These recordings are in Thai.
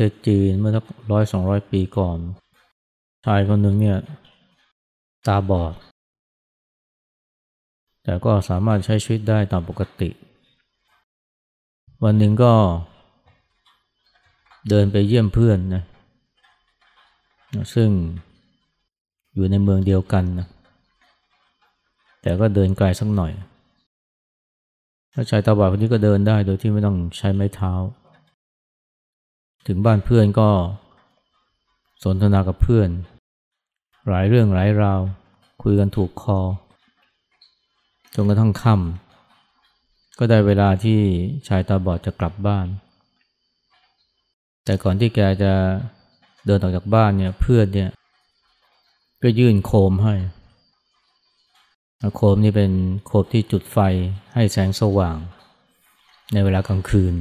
เทศจีนเมื่อสักร้อยสองร้อยปีก่อน ชายคนหนึ่งเนี่ยตาบอด แต่ก็สามารถใช้ชีวิตได้ตามปกติ วันหนึ่งก็ เดินไปเยี่ยมเพื่อนนะซึ่งอยู่ในเมืองเดียวกันนะแต่ก็เดินไกลสักหน่อยถ้าชายตาบอดคนนี้ก็เดินได้โดยที่ไม่ต้องใช้ไม้เท้า ถึงบ้านเพื่อนก็สนทนากับเพื่อน หลายเรื่องหลายราว คุยกันถูกคอ จนกระทั่งค่ำก็ได้เวลาที่ชายตาบอดจะกลับบ้าน แต่ก่อนที่แกจะเดินออกจากบ้านเนี่ยเพื่อนเนี่ยก็ยื่นโคมให้ โคมนี่เป็นโคมที่จุดไฟให้แสงสว่าง ในเวลากลางคืน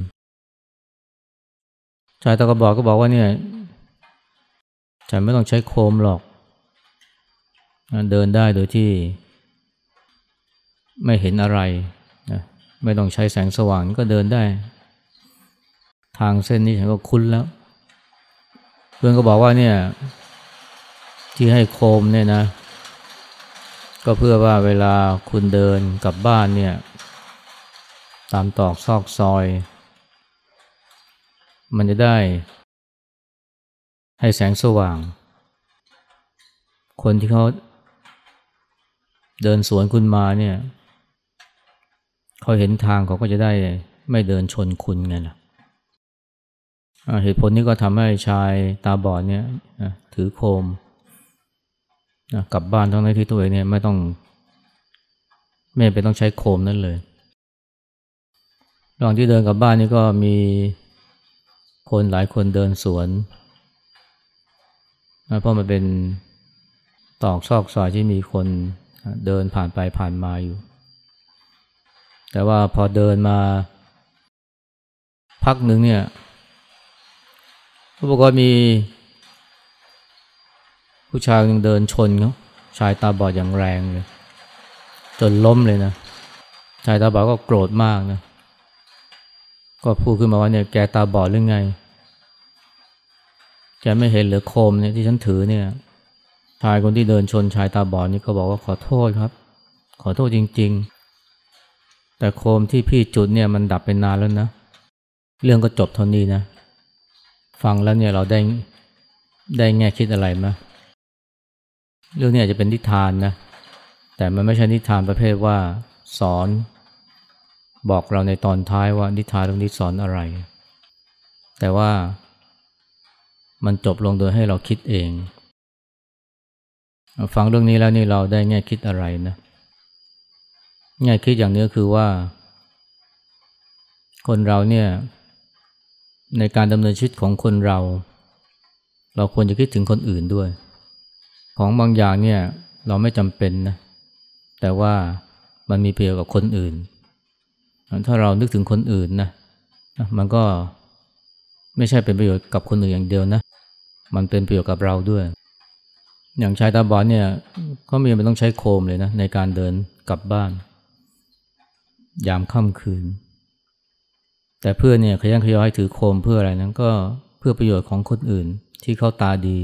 ชายตะกบอกก็บอกว่าเนี่ยฉันไม่ต้องใช้โคมหรอก เดินได้โดยที่ไม่เห็นอะไรนะไม่ต้องใช้แสงสว่างก็เดินได้ ทางเส้นนี้ฉันก็คุ้นแล้ว เพื่อนก็บอกว่าเนี่ย ที่ให้โคมเนี่ยนะ ก็เพื่อว่าเวลาคุณเดินกลับบ้านเนี่ย ตามตอกซอกซอย มันจะได้ ให้แสงสว่าง คนที่เขาเดินสวนคุณมาเนี่ยเขาเห็นทางเขาก็จะได้ไม่เดินชนคุณไงล่ะเหตุผลนี้ก็ทำให้ชายตาบอดเนี่ยถือโคมกลับบ้านทั้งในที่ตัวเองเนี่ยไม่ต้องไม่ไปต้องใช้โคมนั่นเลยระหว่างที่เดินกลับบ้านนี่ก็มี คนหลายคนเดินสวนเพราะมันเป็นตอกซอกซอยที่มีคนเดินผ่านไปผ่านมาอยู่ แต่ว่าพอเดินมา พักหนึ่งเนี่ยปรากฏมี ผู้ชายยังเดินชนเขาชายตาบอดอย่างแรงเลย จนล้มเลยนะ ชายตาบอดก็โกรธมากนะ ก็พูดขึ้นมาว่าเนี่ยแกตาบอดหรือไง แกไม่เห็นเหลือโคมเนี่ยที่ฉันถือเนี่ย ชายคนที่เดินชนชายตาบอดนี่ก็บอกว่าขอโทษครับ ขอโทษจริง ๆ แต่โคมที่พี่จุดเนี่ยมันดับไปนานแล้วนะ เรื่องก็จบเท่านี้นะ ฟังแล้วเนี่ยเราได้ได้แง่คิดอะไรไหมเรื่องนี้อาจจะเป็นนิทานนะ แต่มันไม่ใช่นิทานประเภทว่าสอน บอกเราในตอนท้ายว่านิทานเรื่องนี้สอนอะไร แต่ว่ามันจบลงโดยให้เราคิดเอง ฟังเรื่องนี้แล้วนี่เราได้แง่คิดอะไรนะแง่คิดอย่างนี้คือว่า คนเราเนี่ยในการดำเนินชีวิตของคนเรา เราควรจะคิดถึงคนอื่นด้วย ของบางอย่างเนี่ยเราไม่จำเป็นนะแต่ว่ามันมีประโยชน์กับคนอื่น ถ้าเรานึกถึงคนอื่นนะมันก็ไม่ใช่เป็นประโยชน์กับคนอื่นอย่างเดียวนะ มันเป็นประโยชน์กับเราด้วย อย่างชายตาบอดเนี่ยก็มีมันต้องใช้โคมเลยนะ ในการเดินกลับบ้าน ยามค่ำคืน แต่เพื่อนเนี่ยขยันขยอให้ถือโคมเพื่ออะไรนั้นก็เพื่อประโยชน์ของคนอื่นที่เขาตาดี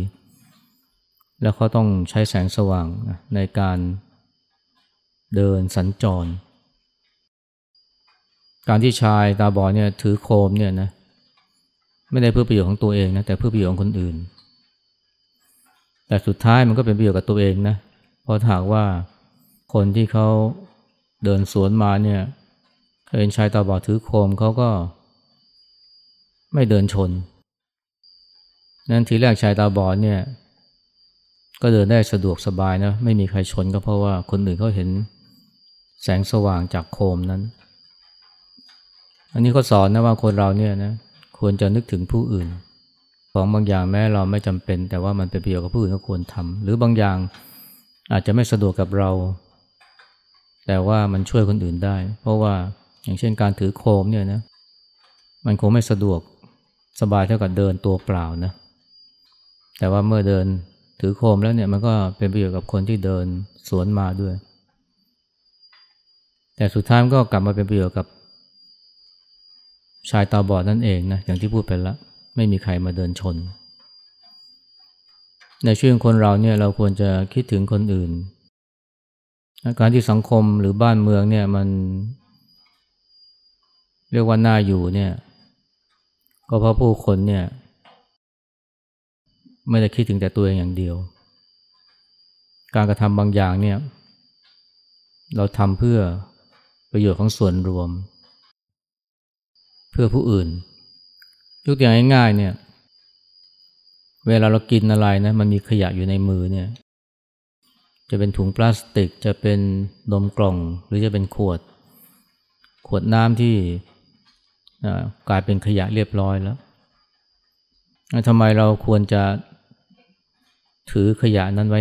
แล้วเขาต้องใช้แสงสว่างในการเดินสัญจร การที่ชายตาบอดเนี่ยถือโคมเนี่ยนะไม่ได้เพื่อประโยชน์ของตัวเองนะแต่เพื่อประโยชน์ของคนอื่น แต่สุดท้ายมันก็เป็นประโยชน์กับตัวเองนะเพราะถากว่าคนที่เขาเดินสวนมาเนี่ยเห็นชายตาบอดถือโคมเขาก็ไม่เดินชน นั้นทีแรกชายตาบอดเนี่ย ก็เดินได้สะดวกสบายนะ ไม่มีใครชนก็เพราะว่าคนอื่นเขาเห็นแสงสว่างจากโคมนั้น อันนี้ก็สอนนะว่าคนเราเนี่ยนะควรจะนึกถึงผู้อื่น ของบางอย่างแม้เราไม่จำเป็น แต่ว่ามันเป็นประโยชน์กับผู้อื่นก็ควรทำหรือบางอย่างอาจจะไม่สะดวกกับเรา แต่ว่ามันช่วยคนอื่นได้ เพราะว่าอย่างเช่นการถือโคมเนี่ยนะมันคงไม่สะดวกสบายเท่ากับเดินตัวเปล่านะแต่ว่าเมื่อเดินถือโคมแล้วเนี่ยมันก็เป็นประโยชน์กับคนที่เดินสวนมาด้วย แต่สุดท้ายก็กลับมาเป็นประโยชน์กับ ชายตาบอดนั่นเองนะอย่างที่พูดไปแล้วไม่มีใครมาเดินชน ในชีวิตคนเราเนี่ยเราควรจะคิดถึงคนอื่น การที่สังคมหรือบ้านเมืองเนี่ยมัน เรียกว่าน่าอยู่เนี่ย ก็เพราะผู้คนเนี่ย ไม่ได้คิดถึงแต่ตัวเองอย่างเดียว การกระทำบางอย่างเนี่ย เราทำเพื่อประโยชน์ของส่วนรวม เพื่อผู้อื่น ยกตัวอย่างง่ายๆเนี่ยเวลาเรากินอะไรนะมันมีขยะอยู่ในมือเนี่ยจะเป็นถุงพลาสติกจะเป็นนมกล่องหรือจะเป็นขวด ขวดน้ำที่กลายเป็นขยะเรียบร้อยแล้วทำไมเราควรจะถือขยะนั้นไว้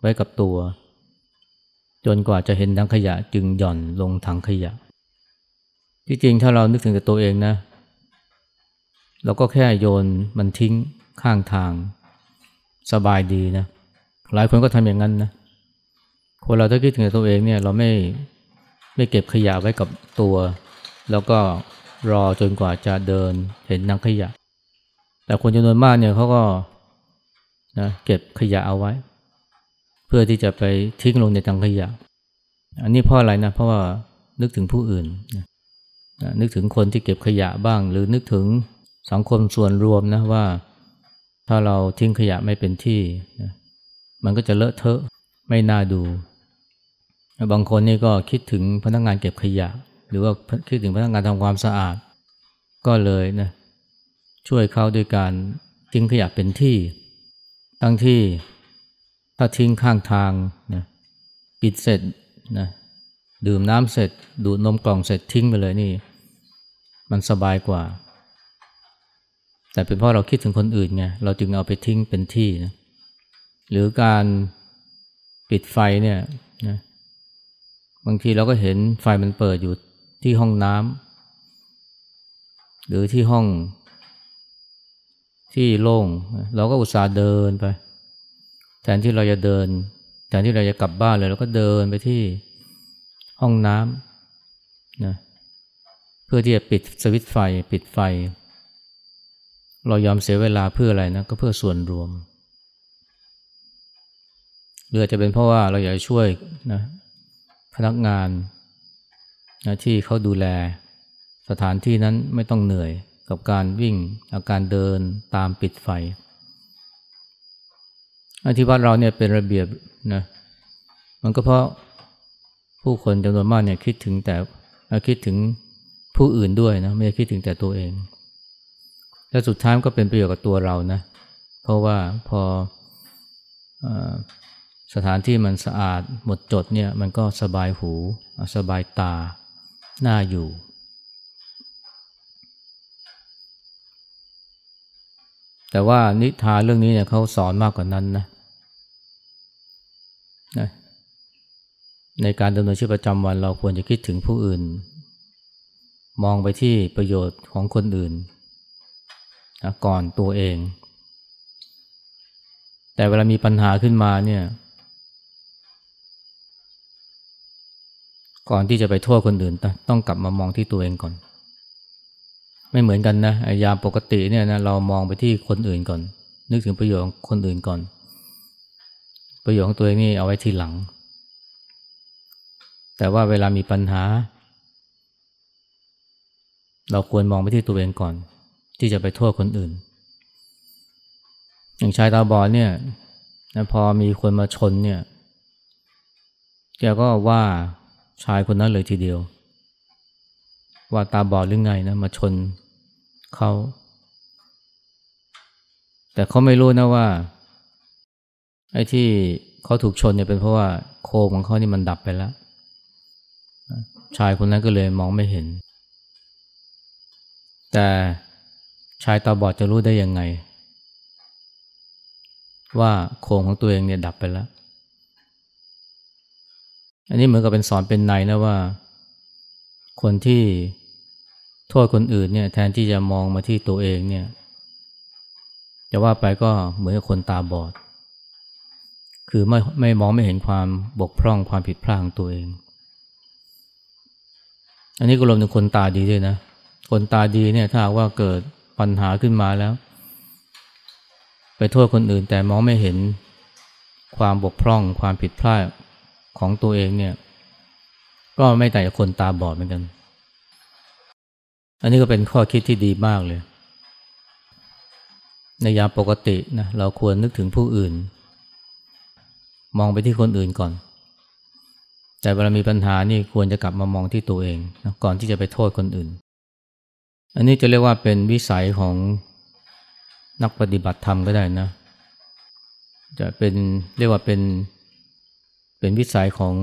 ไว้กับตัว จนกว่าจะเห็นทั้งขยะจึงหย่อนลงถังขยะ ที่จริงถ้าเรานึกถึงแต่ตัวเองนะ เราก็แค่โยนมันทิ้งข้างทางสบายดีนะ หลายคนก็ทำอย่างนั้นนะ คนเราถ้าคิดถึงตัวเองเนี่ยเราไม่ไม่เก็บขยะไว้กับตัว แล้วก็รอจนกว่าจะเดินเห็นนังขยะ แต่คนจำนวนมากเนี่ยเขาก็นะเก็บขยะเอาไว้ เพื่อที่จะไปทิ้งลงในถังขยะ อันนี้เพราะอะไรนะ เพราะว่านึกถึงผู้อื่นนะ นึกถึงคนที่เก็บขยะบ้าง หรือนึกถึงสังคมส่วนรวมนะว่า ถ้าเราทิ้งขยะไม่เป็นที่นะมันก็จะเลอะเทอะไม่น่าดู บางคนนี่ก็คิดถึงพนักงานเก็บขยะ หรือว่าคิดถึงพนักงานทำความสะอาด ก็เลยนะช่วยเขาด้วยการทิ้งขยะเป็นที่ ตั้งที่ถ้าทิ้งข้างทางนะปิดเสร็จนะดื่มน้ำเสร็จ ดูดนมกล่องเสร็จทิ้งไปเลยนี่ มันสบายกว่า แต่เป็นเพราะเราคิดถึงคนอื่นไงเราจึงเอาไปทิ้งเป็นที่นะหรือการปิดไฟเนี่ยนะบางทีเราก็เห็นไฟมันเปิดอยู่ที่ห้องน้ำหรือที่ห้องที่โล่งเราก็อุตส่าห์เดินไป แทนที่เราจะเดิน แทนที่เราจะกลับบ้านเลยเราก็เดินไปที่ห้องน้ำนะ พื่อที่จะปิดสวิตไฟ ปิดไฟ เรายอมเสียเวลาเพื่ออะไรนะก็เพื่อส่วนรวมหรือจะเป็นเพราะว่าเราอยากช่วยนะพนักงานนะที่เขาดูแลสถานที่นั้นไม่ต้องเหนื่อยกับการวิ่งอาการเดินตามปิดไฟอที่วัดเราเนี่ยเป็นระเบียบนะมันก็เพราะผู้คนจำนวนมากเนี่ยคิดถึงแต่คิดถึง ผู้อื่นด้วยนะไม่ได้คิดถึงแต่ตัวเอง และสุดท้ายก็เป็นประโยชน์กับตัวเรานะเพราะว่าพออสถานที่มันสะอาดหมดจดเนี่ยมันก็สบายหูสบายตาน่าอยู่ แต่ว่านิทานเรื่องนี้เนี่ยเขาสอนมากกว่านั้นนะนะในการดำเนินชีวิตประจำวันเราควรจะคิดถึงผู้อื่น มองไปที่ประโยชน์ของคนอื่นนะก่อนตัวเอง แต่เวลามีปัญหาขึ้นมาเนี่ย ก่อนที่จะไปโทษคนอื่น ต้องกลับมามองที่ตัวเองก่อน ไม่เหมือนกันนะยามปกติเนี่ยนะเรามองไปที่คนอื่นก่อน นึกถึงประโยชน์ของคนอื่นก่อน ประโยชน์ของตัวเองนี่เอาไว้ทีหลัง แต่ว่าเวลามีปัญหา เราควรมองไปที่ตัวเองก่อน ที่จะไปโทษคนอื่น อย่างชายตาบอดเนี่ยพอมีคนมาชนเนี่ยแกก็ว่าชายคนนั้นเลยทีเดียว ว่าตาบอดหรือไงนะมาชนเขาแต่เขาไม่รู้นะว่าไอ้ที่เขาถูกชนเนี่ยเป็นเพราะว่าโคมของเขานี่มันดับไปแล้ว ชายคนนั้นก็เลยมองไม่เห็น แต่ชายตาบอดจะรู้ได้ยังไง ว่าโคมของตัวเองเนี่ยดับไปแล้ว อันนี้เหมือนกับเป็นสอนเป็นในนะว่า คนที่โทษคนอื่นเนี่ยแทนที่จะมองมาที่ตัวเองเนี่ยจะว่าไปก็เหมือนกับคนตาบอด คือไม่ไม่มองไม่เห็นความบกพร่องความผิดพลาดของตัวเอง อันนี้ก็รวมถึงคนตาดีด้วยนะ คนตาดีเนี่ยถ้าว่าเกิดปัญหาขึ้นมาแล้ว ไปโทษคนอื่นแต่มองไม่เห็นความบกพร่องความผิดพลาดของตัวเองเนี่ย ก็ไม่แต่คนตาบอดเหมือนกัน อันนี้ก็เป็นข้อคิดที่ดีมากเลย ในยามปกตินะเราควรนึกถึงผู้อื่น มองไปที่คนอื่นก่อน แต่เวลามีปัญหานี่ควรจะกลับมามองที่ตัวเองนะก่อนที่จะไปโทษคนอื่น อันนี้จะเรียกว่าเป็นวิสัยของนักปฏิบัติธรรมก็ได้นะ จะเป็นเรียกว่าเป็นเป็นวิสัยของ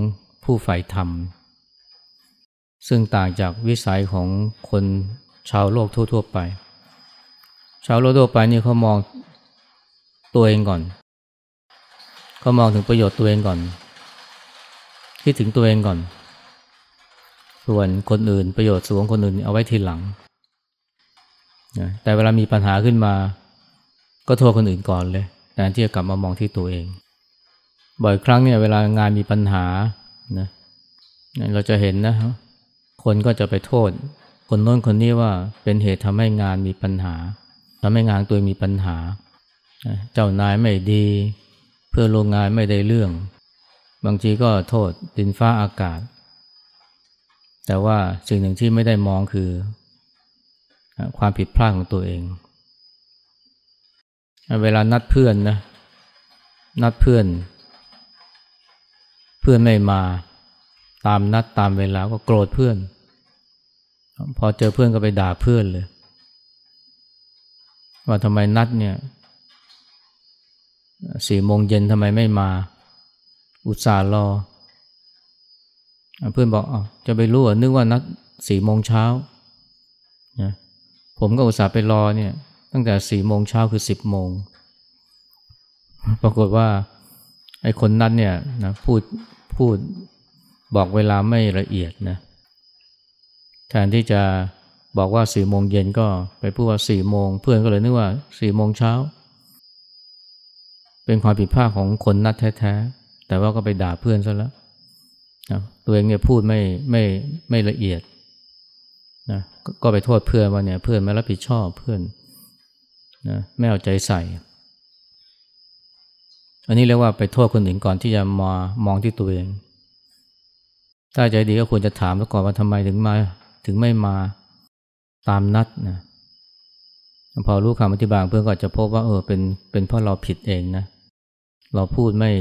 ผู้ใฝ่ธรรม ซึ่งต่างจากวิสัยของคนชาวโลกทั่ว ๆ ไป ชาวโลกทั่วไปนี่เขามองตัวเองก่อน เขามองถึงประโยชน์ตัวเองก่อน คิดถึงตัวเองก่อน ส่วนคนอื่นประโยชน์ส่วนคนอื่นเอาไว้ทีหลัง แต่เวลามีปัญหาขึ้นมา ก็โทษคนอื่นก่อนเลยแทนที่จะกลับมามองที่ตัวเอง บ่อยครั้งเนี่ยเวลางานมีปัญหานะเราจะเห็นนะคนก็จะไปโทษ คนโน้นคนนี้ว่าเป็นเหตุทำให้งานมีปัญหาทำให้งานตัวมีปัญหา เจ้านายไม่ดี เพื่อโรงงานไม่ได้เรื่อง บางทีก็โทษดินฟ้าอากาศ แต่ว่าสิ่งหนึ่งที่ไม่ได้มองคือ ความผิดพลาดของตัวเอง เวลานัดเพื่อนนะ นัดเพื่อน เพื่อนไม่มาตามนัดตามเวลาก็โกรธเพื่อน พอเจอเพื่อนก็ไปด่าเพื่อนเลย ว่าทำไมนัดเนี่ยสี่โมงเย็นทำไมไม่มา อุตส่าห์รอ เพื่อนบอกอจะไปรู้อะนึกว่านัดสี่โมงเช้านะ ผมก็อุตส่าห์ไปรอเนี่ย ตั้งแต่สี่โมงเช้าคือสิบโมง ปรากฏว่าไอ้คนนัดเนี่ยนะพูดพูดบอกเวลาไม่ละเอียดนะแทนที่จะบอกว่าสี่โมงเย็นก็ไปพูดว่าสี่โมงเพื่อนก็เลยนึกว่าสี่โมงเช้า เป็นความผิดพลาดของคนนัดแท้ๆ แต่ว่าก็ไปด่าเพื่อนซะแล้วนะตัวเองเนี่ยพูดไม่ไม่ไม่ละเอียด นะก็ไปโทษเพื่อนว่าเนี่ยเพื่อนไม่รับผิดชอบเพื่อนนะไม่เอาใจใส่ อันนี้เรียกว่าไปโทษคนอื่นก่อนที่จะมามองที่ตัวเอง ถ้าใจดีก็ควรจะถามก่อนว่าทำไมถึงมาถึงไม่มาตามนัดนะพอรู้คำอธิบายเพื่อนก็จะพบว่าเออเป็นเป็นเพราะเราผิดเองนะ เราพูดไม่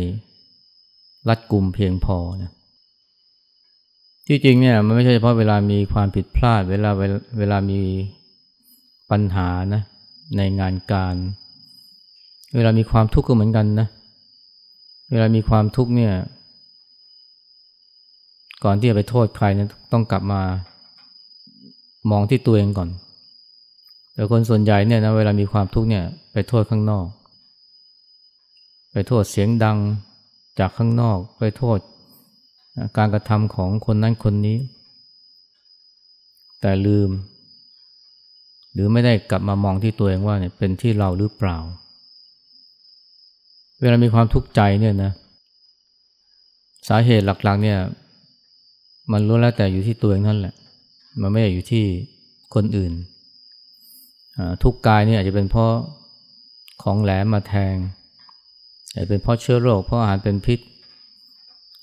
รัดกลุ่มเพียงพอนะ ที่จริงเนี่ยมันไม่ใช่เฉพาะเวลามีความผิดพลาด เวลาเวลามีปัญหานะในงานการ เวลามีความทุกข์ก็เหมือนกันนะ เวลามีความทุกข์เนี่ย ก่อนที่จะไปโทษใครเนี่ยต้องกลับมามองที่ตัวเองก่อน แต่คนส่วนใหญ่เนี่ยนะเวลามีความทุกข์เนี่ยไปโทษข้างนอก ไปโทษเสียงดังจากข้างนอก ไปโทษ การกระทำของคนนั้นคนนี้ แต่ลืม หรือไม่ได้กลับมามองที่ตัวเองว่าเนี่ยเป็นที่เราหรือเปล่า เวลามีความทุกข์ใจเนี่ยนะสาเหตุหลักๆเนี่ยมันรู้แล้วแต่อยู่ที่ตัวเองนั่นแหละ มันไม่ได้อยู่ที่คนอื่น ทุกกายเนี่ยอาจจะเป็นเพราะของแหลมมาแทงอาจจะเป็นเพราะเชื้อโรคเพราะอาหารเป็นพิษ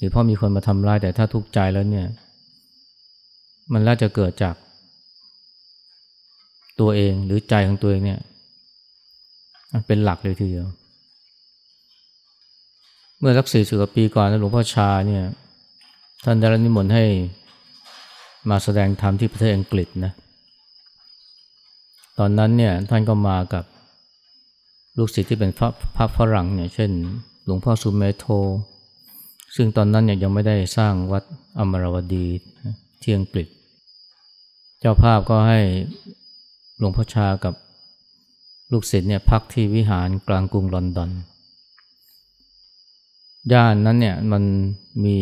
รือเพราะมีคนมาทำร้ายแต่ถ้าทุกข์ใจแล้วเนี่ย มันน่าจะเกิดจาก ตัวเองหรือใจของตัวเองเนี่ยเป็นหลักเลยทีเดียว เมื่อสักสี่สิบกว่าปีก่อนหลวงพ่อชาเนี่ย ท่านได้รับนิมนต์ให้มาแสดงธรรมที่ประเทศอังกฤษนะ ตอนนั้นเนี่ยท่านก็มากับลูกศิษย์ที่เป็นพระพระฝรั่งเนี่ย เช่น หลวงพ่อสุเมโท ซึ่งตอนนั้นเนี่ยยังไม่ได้สร้างวัดอมรวดีที่อังกฤษ เจ้าภาพก็ให้หลวงพ่อชากับลูกศิษย์เนี่ยพักที่วิหารกลางกรุงลอนดอน ย่านนั้นเนี่ยมันมี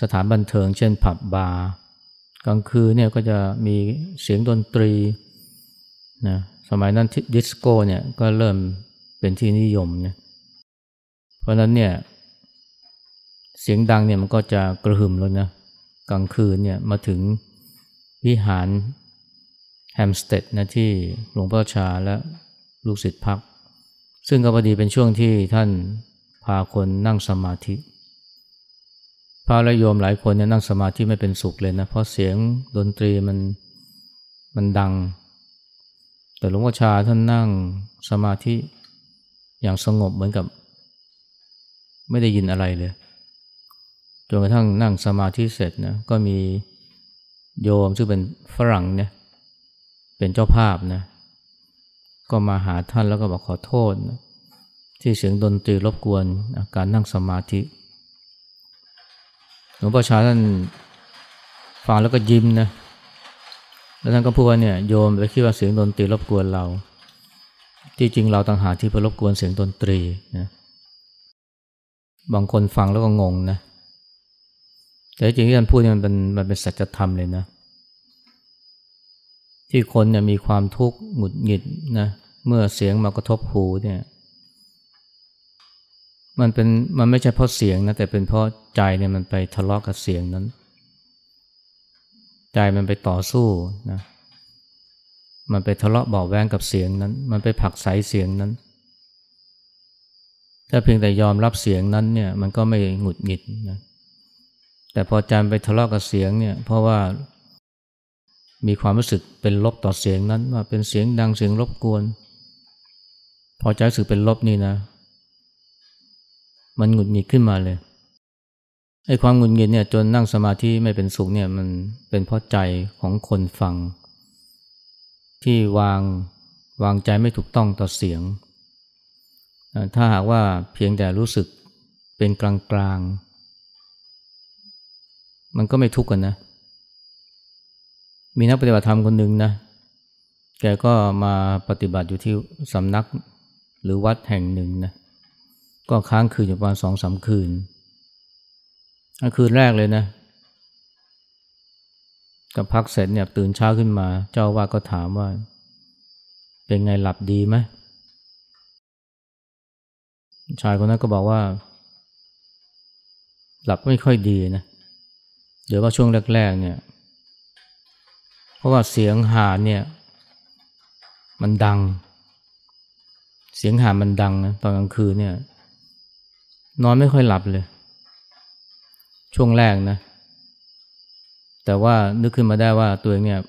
สถานบันเทิงเช่นผับบาร์กลางคืนเนี่ยก็จะมีเสียงดนตรีนะสมัยนั้นดิสโก้เนี่ยก็เริ่มเป็นที่นิยมเนี่ยเพราะนั้นเนี่ย สียงดังเนี่ยมันก็จะกระหึ่มแล้วนะกลางคืนเนี่ยมาถึงวิหารแฮมสเตดนะที่หลวงพ่อชาและลูกศิษย์พัก ซึ่งก็พอดีเป็นช่วงที่ท่านพาคนนั่งสมาธิพระและโยมหลายคนเนี่ยนั่งสมาธิไม่เป็นสุขเลยนะ เพราะเสียงดนตรีมันมันดัง แต่หลวงพ่อชาท่านนั่งสมาธิอย่างสงบเหมือนกับ ไม่ได้ยินอะไรเลย จนกระทั่งนั่งสมาธิเสร็จนะก็มีโยมซึ่งเป็นฝรั่งเนี่ยเป็นเจ้าภาพนะก็มาหาท่านแล้วก็บอกขอโทษนะที่เสียงดนตรีรบกวนการนั่งสมาธิหลวงพ่อชาท่านฟังแล้วก็ยิ้มนะแล้วท่านก็พูดว่าเนี่ยโยมไปคิดว่าเสียงดนตรีรบกวนเรา ที่จริงเราต่างหากที่ไปรบกวนเสียงดนตรีนะบางคนฟังแล้วก็งงนะ แต่จริงที่ท่านพูดเนี่ยมันเป็นมันเป็นสัจธรรมเลยนะ ที่คนเนี่ยมีความทุกข์หงุดหงิดนะเมื่อเสียงมากระทบหูเนี่ยมันเป็นมันไม่ใช่เพราะเสียงนะแต่เป็นเพราะใจเนี่ยมันไปทะเลาะกับเสียงนั้น ใจมันไปต่อสู้นะมันไปทะเลาะเบาแวงกับเสียงนั้น มันไปผักใสเสียงนั้น ถ้าเพียงแต่ยอมรับเสียงนั้นเนี่ยมันก็ไม่หงุดหงิดนะ แต่พอใจไปทะเลาะกับเสียงเนี่ยเพราะว่ามีความรู้สึกเป็นลบต่อเสียงนั้นว่าเป็นเสียงดังเสียงรบกวน พอใจรู้สึกเป็นลบนี่นะ มันหงุดหงิดขึ้นมาเลยไอ้ความหงุดหงิดเนี่ยจนนั่งสมาธิไม่เป็นสุขเนี่ยมันเป็นเพราะใจของคนฟัง ที่วางวางใจไม่ถูกต้องต่อเสียง ถ้าหากว่าเพียงแต่รู้สึกเป็นกลาง มันก็ไม่ทุกข์กันนะ มีนักปฏิบัติธรรมคนหนึ่งนะ แกก็มาปฏิบัติอยู่ที่สำนักหรือวัดแห่งหนึ่งนะ ก็ค้างคืนอยู่ประมาณสองสาคืน คืนแรกเลยนะกับพักเสร็จเนี่ยตื่นเช้าขึ้นมา เจ้าว่าก็ถามว่า เป็นไงหลับดีไหมชายคนนั้นก็บอกว่า หลับไม่ค่อยดีนะ เดี๋ยวว่าช่วงแรกๆเนี่ย เพราะว่าเสียงหาเนี่ย มันดัง เสียงหามันดังนะตอนกลางคืนเนี่ย นอนไม่ค่อยหลับเลย ช่วงแรกนะ แต่ว่านึกขึ้นมาได้ว่าตัวเองเนี่ย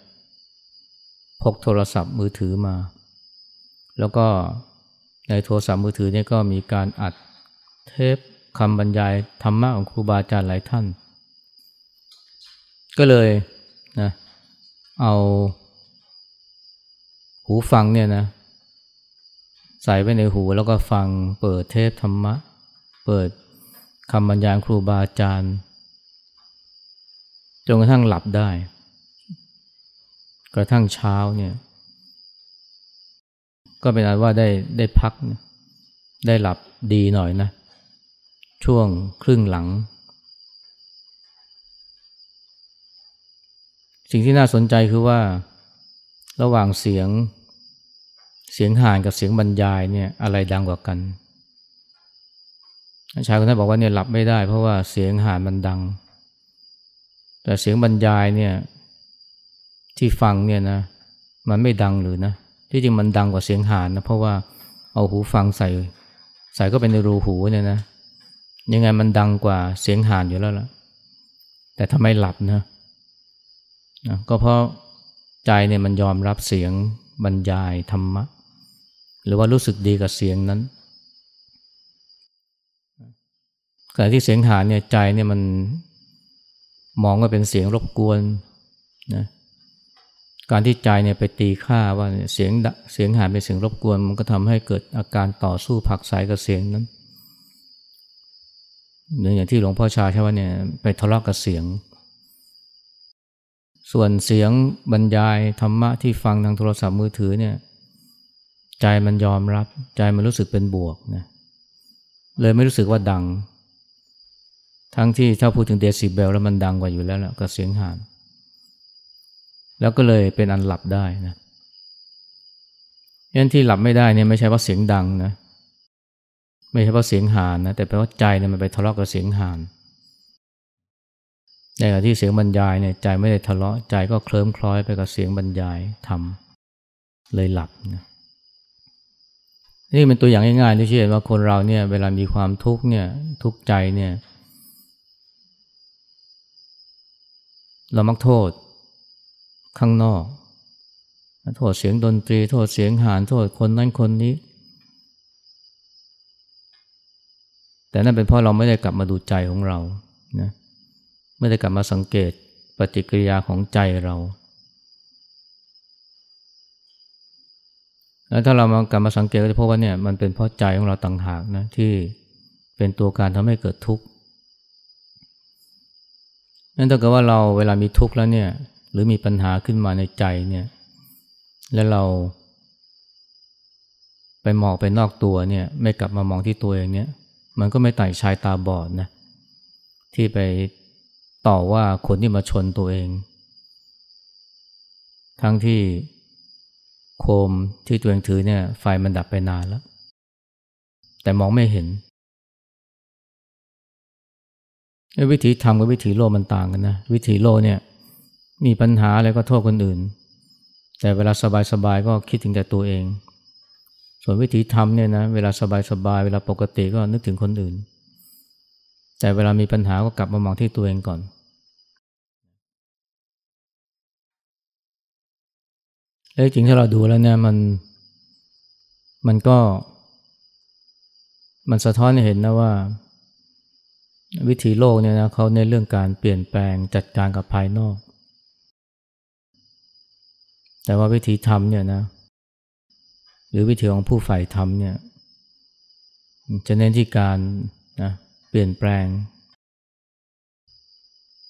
พกโทรศัพท์มือถือมา แล้วก็ในโทรศัพท์มือถือเนี่ยก็มีการอัดเทปคำบรรยายธรรมะของครูบาอาจารย์หลายท่าน ก็เลยนะเอาหูฟังเนี่ยนะใส่ไว้ในหูแล้วก็ฟังเปิดเทพธรรมะ เปิดคำบรรยายครูบาอาจารย์จนกระทั่งหลับได้ กระทั่งเช้าเนี่ย ก็เป็นอันว่าได้ได้พัก ได้หลับดีหน่อยนะ ช่วงครึ่งหลัง สิ่งที่น่าสนใจคือว่าระหว่างเสียงเสียงห่านกับเสียงบรรยายเนี่ยอะไรดังกว่ากันชายคนนั้นบอกว่าเนี่ยหลับไม่ได้เพราะว่าเสียงห่านมันดัง แต่เสียงบรรยายเนี่ยที่ฟังเนี่ยนะมันไม่ดังหรือนะที่จริงมันดังกว่าเสียงห่านนะเพราะว่าเอาหูฟังใส่ ใส่ก็เป็นในรูหูเนี่ยนะยังไงมันดังกว่าเสียงห่านอยู่แล้วล่ะแต่ทำไมหลับนะ นะก็เพราะใจเนี่ยมันยอมรับเสียงบรรยายธรรมะ หรือว่ารู้สึกดีกับเสียงนั้นขณะที่เสียงหาเนี่ยใจเนี่ยมันมองว่าเป็นเสียงรบกวนนะการที่ใจเนี่ยไปตีค่าว่าเสียงเสียงหาเป็นเสียงรบกวน มันก็ทำให้เกิดอาการต่อสู้ผักสายกับเสียงนั้นหรืออย่างที่หลวงพ่อชาใช่ว่าเนี่ยไปทะเลาะกับเสียง ส่วนเสียงบรรยายธรรมะที่ฟังทางโทรศัพท์มือถือเนี่ยใจมันยอมรับ ใจมันรู้สึกเป็นบวกนะเลยไม่รู้สึกว่าดัง ทั้งที่ถ้าพูดถึงเดซิเบลแล้วมันดังกว่าอยู่แล้วแหละกับเสียงหานแล้วก็เลยเป็นอันหลับได้นะยันที่หลับไม่ได้เนี่ยไม่ใช่เพราเสียงดังนะ ไม่ใช่เพราเสียงหานนะแต่เพราใจเนี่ยมันไปทะเลาะกับเสียงหาน ในขณะที่เสียงบรรยายเนี่ยใจไม่ได้ทะเลาะใจก็เคลิ้มคล้อยไปกับเสียงบรรยายทำเลยหลับนะนี่เป็นตัวอย่างง่ายๆที่เห็นว่าคนเราเนี่ยเวลามีความทุกข์เนี่ยทุกข์ใจเนี่ย เรามักโทษข้างนอก โทษเสียงดนตรี โทษเสียงหานโทษคนนั้นคนนี้ แต่นั่นเป็นเพราะเราไม่ได้กลับมาดูใจของเรานะ ไม่ได้กลับมาสังเกตปฏิกิริยาของใจเรา แล้วถ้าเรามากลับมาสังเกตก็จะพบว่าเนี่ยมันเป็นเพราะใจของเราต่างหากนะที่เป็นตัวการทำให้เกิดทุกข์นั่นถ้าเกิดว่าเราเวลามีทุกข์แล้วเนี่ยหรือมีปัญหาขึ้นมาในใจเนี่ยแล้วเรา ไปมองไปนอกตัวเนี่ยไม่กลับมามองที่ตัวเองเนี่ยมันก็ไม่ไต่ชายตาบอดนะที่ไป ต่อว่าคนที่มาชนตัวเอง ทั้งที่โคมที่ตัวเองถือเนี่ย ไฟมันดับไปนานแล้ว แต่มองไม่เห็นวิธีทำกับวิธีโลมันต่างกันนะ วิธีโลเนี่ย มีปัญหาอะไรก็โทษคนอื่น แต่เวลาสบายๆก็คิดถึงแต่ตัวเอง ส่วนวิธีทำเนี่ยนะ เวลาสบายๆเวลาปกติก็นึกถึงคนอื่น แต่เวลามีปัญหาก็กลับมามองที่ตัวเองก่อน เอ้จริงถ้าเราดูแล้วเนี่ยมันมันก็ มันสะท้อนให้เห็นนะว่า วิธีโลกเนี่ยนะเขาในเรื่องการเปลี่ยนแปลงจัดการกับภายนอก แต่ว่าวิธีทำเนี่ยนะหรือวิธีของผู้ฝ่ายทำเนี่ยจะเน้นที่การนะเปลี่ยนแปลง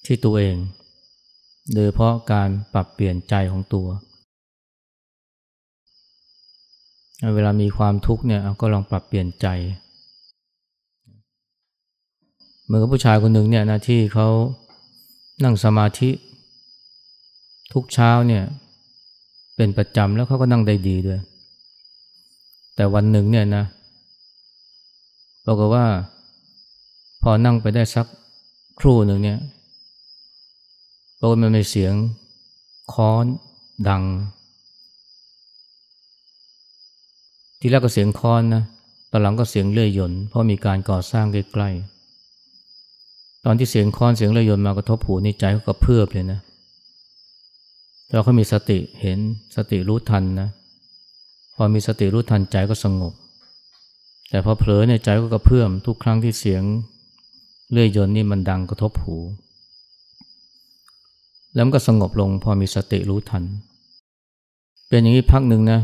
ที่ตัวเอง โดยเพราะการปรับเปลี่ยนใจของตัว เวลามีความทุกข์เนี่ยก็ลองปรับเปลี่ยนใจเหมือนกับผู้ชายคนหนึ่งเนี่ยนะที่เขานั่งสมาธิ ทุกเช้าเนี่ยเป็นประจำแล้วเขาก็นั่งได้ดีด้วย แต่วันหนึ่งเนี่ยนะบอกว่า พอนั่งไปได้สักครู่หนึ่งเนี่ยบอกว่ามันมีเสียงค้อนดัง ทีแรกก็เสียงค้อนนะตอนหลังก็เสียงเลื่อยยนต์เพราะมีการก่อสร้างใกล้ๆตอนที่เสียงค้อนเสียงเลื่อยยนต์มากระทบหูนี่ใจเขาก็เพื่อเลยนะเราเขามีสติเห็นสติรู้ทันนะพอมีสติรู้ทันใจก็สงบ แต่พอเผลอในใจก็กระเพื่อมทุกครั้งที่เสียงเลื่อยยนต์นี่มันดังกระทบหู แล้วก็สงบลงพอมีสติรู้ทัน เป็นอย่างนี้พักหนึ่งนะ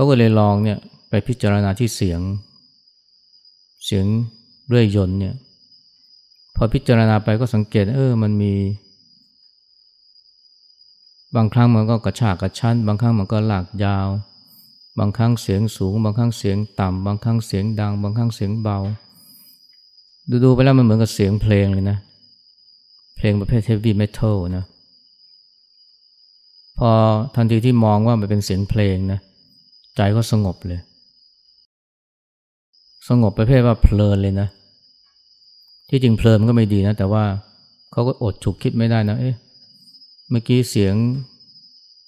เขาก็เลยลองเนี่ยไปพิจารณาที่เสียง เสียงเรื่อยยนเนี่ยพอพิจารณาไปก็สังเกต เออมันมี บางครั้งมันก็กระชากกระชั้น บางครั้งมันก็หลากยาว บางครั้งเสียงสูง บางครั้งเสียงต่ำบางครั้งเสียงดัง บางครั้งเสียงเบา ดูๆไปแล้วมันเหมือนกับเสียงเพลงเลยนะ เพลงประเภทเฮฟวี่เมทัลนะ พอทันทีที่มองว่ามันเป็นเสียงเพลงนะ ใจก็สงบเลย สงบประเภทว่าเพลินเลยนะ ที่จริงเพลินมันก็ไม่ดีนะ แต่ว่าเขาก็อดฉุกคิดไม่ได้นะ เอ๊ะ เมื่อกี้เสียง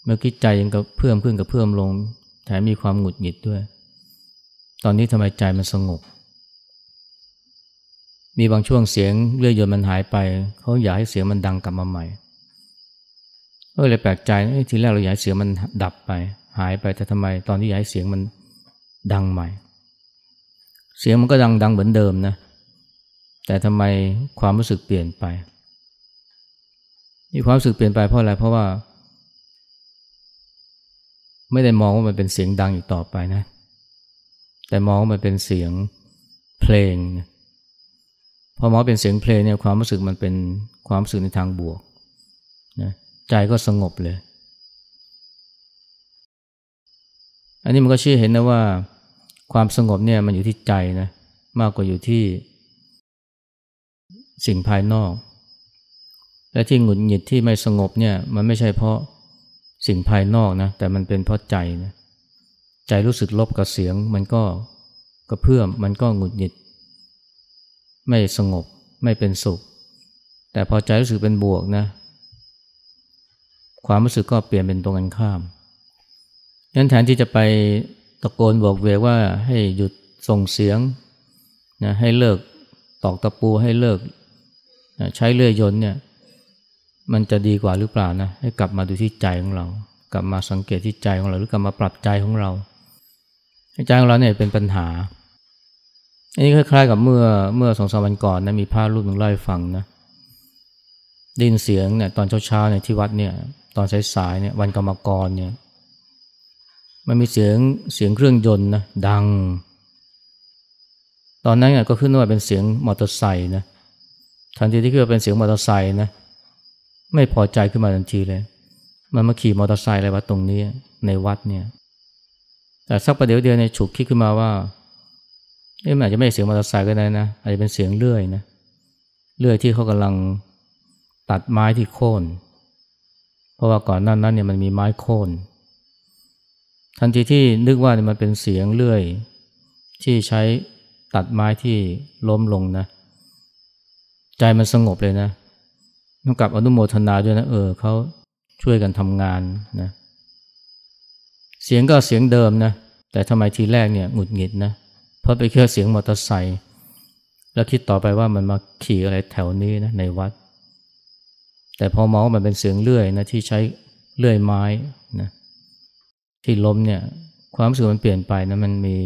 เมื่อกี้ใจยังกับเพิ่มขึ้นกับเพิ่มลง แถมมีความหงุดหงิดด้วย ตอนนี้ทำไมใจมันสงบ มีบางช่วงเสียงเลื่อยยนมันหายไป เขาอยากให้เสียงมันดังกลับมาใหม่ เออเลยแปลกใจทีแรกเราอยากให้เสียงมันดับไป หายไปแต่ทำไมตอนที่ย้ายเสียงมันดังใหม่ เสียงมันก็ดังดังเหมือนเดิมนะ แต่ทำไมความรู้สึกเปลี่ยนไปมีความรู้สึกเปลี่ยนไปเพราะอะไรเพราะว่า ไม่ได้มองว่ามันเป็นเสียงดังอีกต่อไปนะ แต่มองว่ามันเป็นเสียงเพลงพอมองเป็นเสียงเพลงเนี่ยความรู้สึกมันเป็นความรู้สึกในทางบวกนะใจก็สงบเลย อันนี้มันก็ชี้เห็นนะว่าความสงบเนี่ยมันอยู่ที่ใจนะมากกว่าอยู่ที่สิ่งภายนอก และที่หงุดหงิดที่ไม่สงบเนี่ยมันไม่ใช่เพราะสิ่งภายนอกนะแต่มันเป็นเพราะใจนะใจรู้สึกลบกับเสียง มันก็กระเพื่อมมันก็หงุดหงิด ไม่สงบไม่เป็นสุข แต่พอใจรู้สึกเป็นบวกนะ ความรู้สึกก็เปลี่ยนเป็นตรงกันข้าม งั้นแทนที่จะไปตะโกนบอกเวกว่าให้หยุดส่งเสียงนะให้เลิกตอกตะปูให้เลิกนะใช้เลื่อยยนต์เนี่ยมันจะดีกว่าหรือเปล่านะให้กลับมาดูที่ใจของเรา กลับมาสังเกตที่ใจของเรา หรือกลับมาปรับใจของเราใจของเราเนี่ยเป็นปัญหาอันนี้คล้ายๆกับเมื่อเมื่อสองสามวันก่อนนะมีพระรูปหนึ่งเล่าให้ฟังนะดินเสียงเนี่ยตอนเช้าๆเนี่ยที่วัดเนี่ยตอนสายๆเนี่ยวันกรรมกรเนี่ย มันมีเสียงเสียงเครื่องยนต์นะดัง ตอนนั้นก็ขึ้นว่าเป็นเสียงมอเตอร์ไซค์นะทันทีที่ขึ้นว่าเป็นเสียงมอเตอร์ไซค์นะไม่พอใจขึ้นมาทันทีเลย มันมาขี่มอเตอร์ไซค์อะไรวะตรงนี้ในวัดเนี่ยแต่สักประเดี๋ยวเดียวเนี่ยฉุกคิดขึ้นมาว่าเอ๊ะมันอาจจะไม่ใช่เสียงมอเตอร์ไซค์ก็ได้นะอาจจะเป็นเสียงเลื่อยนะเลื่อยที่เขากำลังตัดไม้ที่โค่นเพราะว่าก่อนหน้านั้นเนี่ยมันมีไม้โค่น ทันทีที่นึกว่ามันเป็นเสียงเลื่อย ที่ใช้ตัดไม้ที่ล้มลงนะ ใจมันสงบเลยนะต้องกลับอนุโมทนาด้วยนะเออเขาช่วยกันทำงานนะ เสียงก็เสียงเดิมนะ แต่ทำไมทีแรกเนี่ยหงุดหงิดนะ เพราะไปแค่เสียงมอเตอร์ไซค์แล้วคิดต่อไปว่ามันมาขี่อะไรแถวนี้นะในวัด แต่พอมองว่ามันเป็นเสียงเลื่อยนะที่ใช้เลื่อยไม้ ที่ล้มเนี่ยความรู้สึกมันเปลี่ยนไปนะมันมี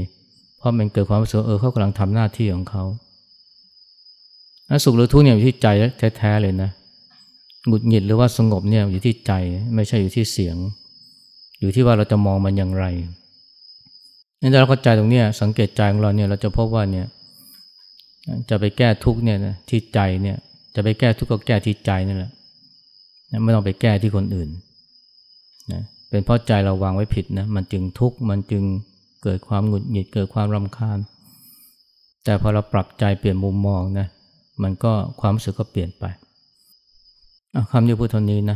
เพราะมันเกิดความรู้สึกเออเขากำลังทำหน้าที่ของเขาสุขหรือทุกข์เนี่ยอยู่ที่ใจแท้ๆเลยนะหงุดหงิดหรือว่าสงบเนี่ยอยู่ที่ใจไม่ใช่อยู่ที่เสียง อยู่ที่ว่าเราจะมองมันอย่างไรนี่ถ้าเราเข้าใจตรงนี้สังเกตใจของเราเนี่ยเราจะพบว่าเนี่ยจะไปแก้ทุกเนี่ยนะที่ใจเนี่ยจะไปแก้ทุกข์ก็แก้ที่ใจนี่แหละไม่ต้องไปแก้ที่คนอื่นนะ เป็นเพราะใจเราวางไว้ผิดนะมันจึงทุกข์มันจึงเกิดความหงุดหงิดเกิดความรำคาญ แต่พอเราปรับใจเปลี่ยนมุมมองนะมันก็ความรู้สึกก็เปลี่ยนไปคำนี้พูดเท่านี้นะ